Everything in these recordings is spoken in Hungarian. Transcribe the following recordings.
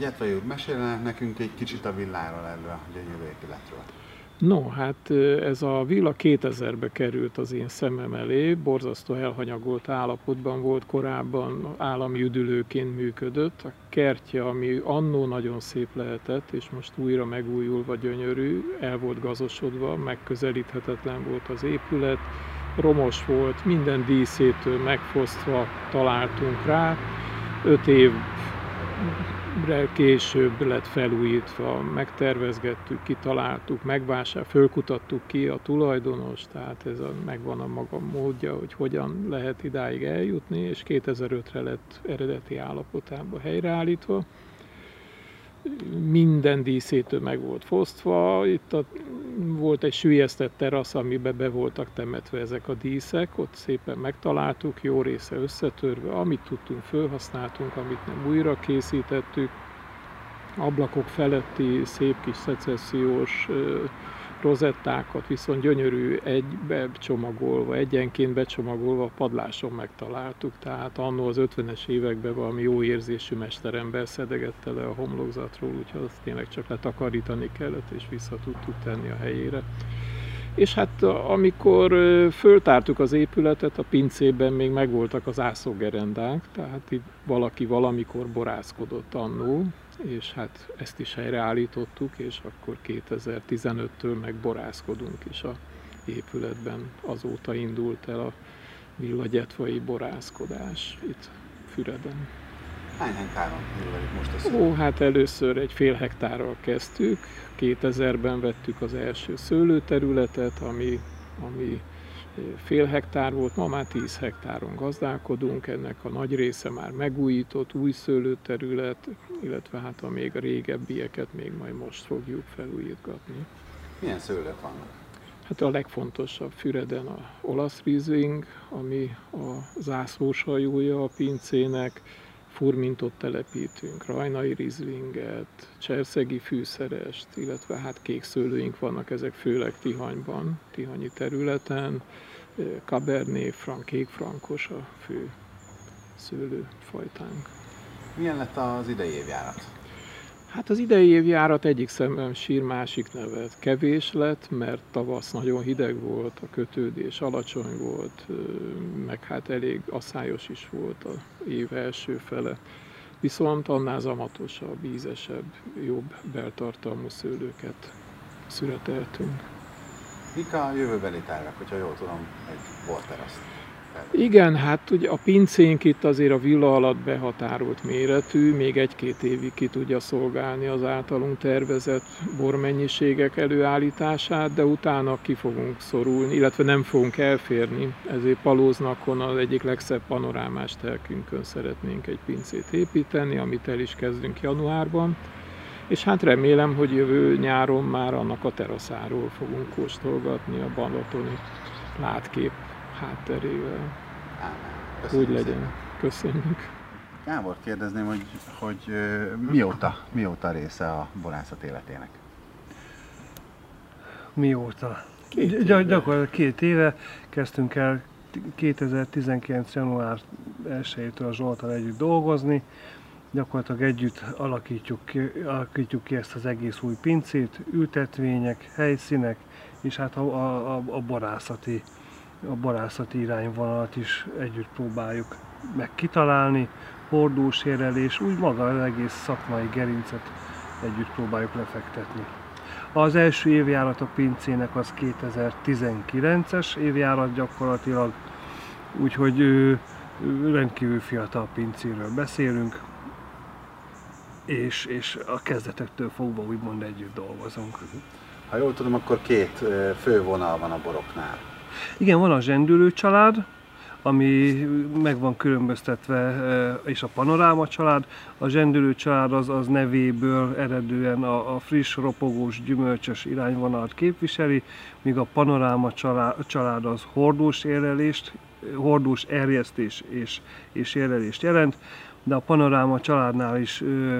Gyetvai úr, mesélne nekünk egy kicsit a villáról erről a gyönyörű épületről. No, hát ez a villa 2000-be került az én szemem elé, borzasztó elhanyagolt állapotban volt korábban, állami üdülőként működött. A kertje, ami annó nagyon szép lehetett, és most újra megújulva gyönyörű, el volt gazosodva, megközelíthetetlen volt az épület, romos volt, minden díszétől megfosztva találtunk rá. Öt év később lett felújítva, megtervezgettük, kitaláltuk, megvásár, fölkutattuk ki a tulajdonos, tehát ez a, megvan a maga módja, hogy hogyan lehet idáig eljutni, és 2005-re lett eredeti állapotában helyreállítva minden díszétől meg volt fosztva. Itt a, volt egy sülyeztett terasz, amiben be voltak temetve ezek a díszek, ott szépen megtaláltuk, jó része összetörve, amit tudtunk, felhasználtunk, amit nem újra készítettük. Ablakok feletti szép kis szecessziós rozettákat viszont gyönyörű egybe csomagolva, egyenként becsomagolva a padláson megtaláltuk. Tehát annó az 50-es években valami jó érzésű mesterember szedegette le a homlokzatról, úgyhogy azt tényleg csak letakarítani kellett, és vissza tudtuk tenni a helyére. És hát amikor föltártuk az épületet, a pincében még megvoltak az ászógerendák, tehát itt valaki valamikor borászkodott annó, és hát ezt is helyreállítottuk, és akkor 2015-től meg borászkodunk is a épületben. Azóta indult el a villagyetvai borászkodás itt Füreden. Hány hektáron művelik most a szó? Ó, hát először egy fél hektárral kezdtük, 2000-ben vettük az első szőlőterületet, ami, ami fél hektár volt, ma már 10 hektáron gazdálkodunk, ennek a nagy része már megújított, új szőlőterület, illetve hát a még a régebbieket még majd most fogjuk felújítgatni. Milyen szőlők vannak? Hát a legfontosabb Füreden a olasz rizling, ami a zászlóshajója a pincének, furmintot telepítünk, rajnai rizlinget, cserszegi fűszerest, illetve hát kék szőlőink vannak, ezek főleg Tihanyban, Tihanyi területen, Cabernet Franc, kék frankos a fő szőlőfajtánk. Milyen lett az idei évjárat? Hát az idei évjárat egyik szemben sír, másik nevet. Kevés lett, mert tavasz nagyon hideg volt, a kötődés alacsony volt, meg hát elég asszályos is volt a év első fele. Viszont annál zamatosabb, ízesebb, jobb beltartalmú szőlőket születeltünk. Mik a jövőbeli tervek, hogyha jól tudom, egy borteraszt? Igen, hát ugye a pincénk itt azért a villa alatt behatárolt méretű, még egy-két évig ki tudja szolgálni az általunk tervezett bormennyiségek előállítását, de utána ki fogunk szorulni, illetve nem fogunk elférni, ezért Palóznakon az egyik legszebb panorámás telkünkön szeretnénk egy pincét építeni, amit el is kezdünk januárban, és hát remélem, hogy jövő nyáron már annak a teraszáról fogunk kóstolgatni a balatoni látkép hátterével. Úgy legyen. Szépen. Köszönjük. Gábor, kérdezném, hogy, hogy mióta, mióta része a borászat életének? Mióta? Két éve. Gyakorlatilag két éve kezdtünk el 2019. január 1-től a Zsoltal együtt dolgozni. Gyakorlatilag együtt alakítjuk ki, alakítjuk ki ezt az egész új pincét, ültetvények, helyszínek, és hát a, a, a borászati a barászati irányvonalat is együtt próbáljuk meg kitalálni, hordósérelés, úgy maga az egész szakmai gerincet együtt próbáljuk lefektetni. Az első évjárat a pincének az 2019-es évjárat gyakorlatilag, úgyhogy ő, rendkívül fiatal pincéről beszélünk, és, és a kezdetektől fogva úgymond együtt dolgozunk. Ha jól tudom, akkor két fő vonal van a boroknál. Igen, van a zsendülő család, ami meg van különböztetve, e, és a panoráma család. A zsendülő család az, az nevéből eredően a, a friss, ropogós, gyümölcsös irányvonalat képviseli, míg a panoráma család, család az hordós érelést, hordós erjesztés és, és érelést jelent, de a panoráma családnál is ö,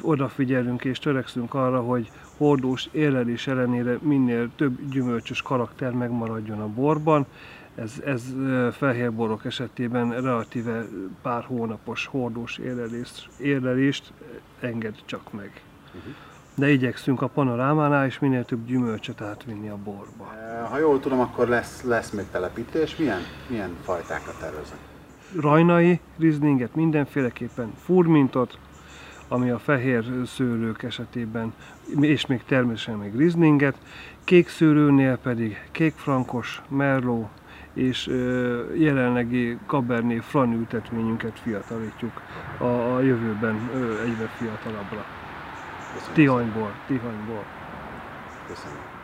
odafigyelünk és törekszünk arra, hogy hordós érlelés ellenére minél több gyümölcsös karakter megmaradjon a borban. Ez, ez fehérborok esetében relatíve pár hónapos hordós érlelést, érlelést enged csak meg. Uh-huh. De igyekszünk a panorámánál is minél több gyümölcsöt átvinni a borba. Ha jól tudom, akkor lesz, lesz még telepítés. Milyen, milyen fajtákat tervezek? Rajnai, rizlinget, mindenféleképpen furmintot, ami a fehér szőlők esetében, és még természetesen még rizlinget, kék szőlőnél pedig kékfrankos, merló, és jelenlegi Cabernet Franc ültetvényünket fiatalítjuk a, jövőben egyre fiatalabbra. Tihanyból, Tihanyból. Köszönöm.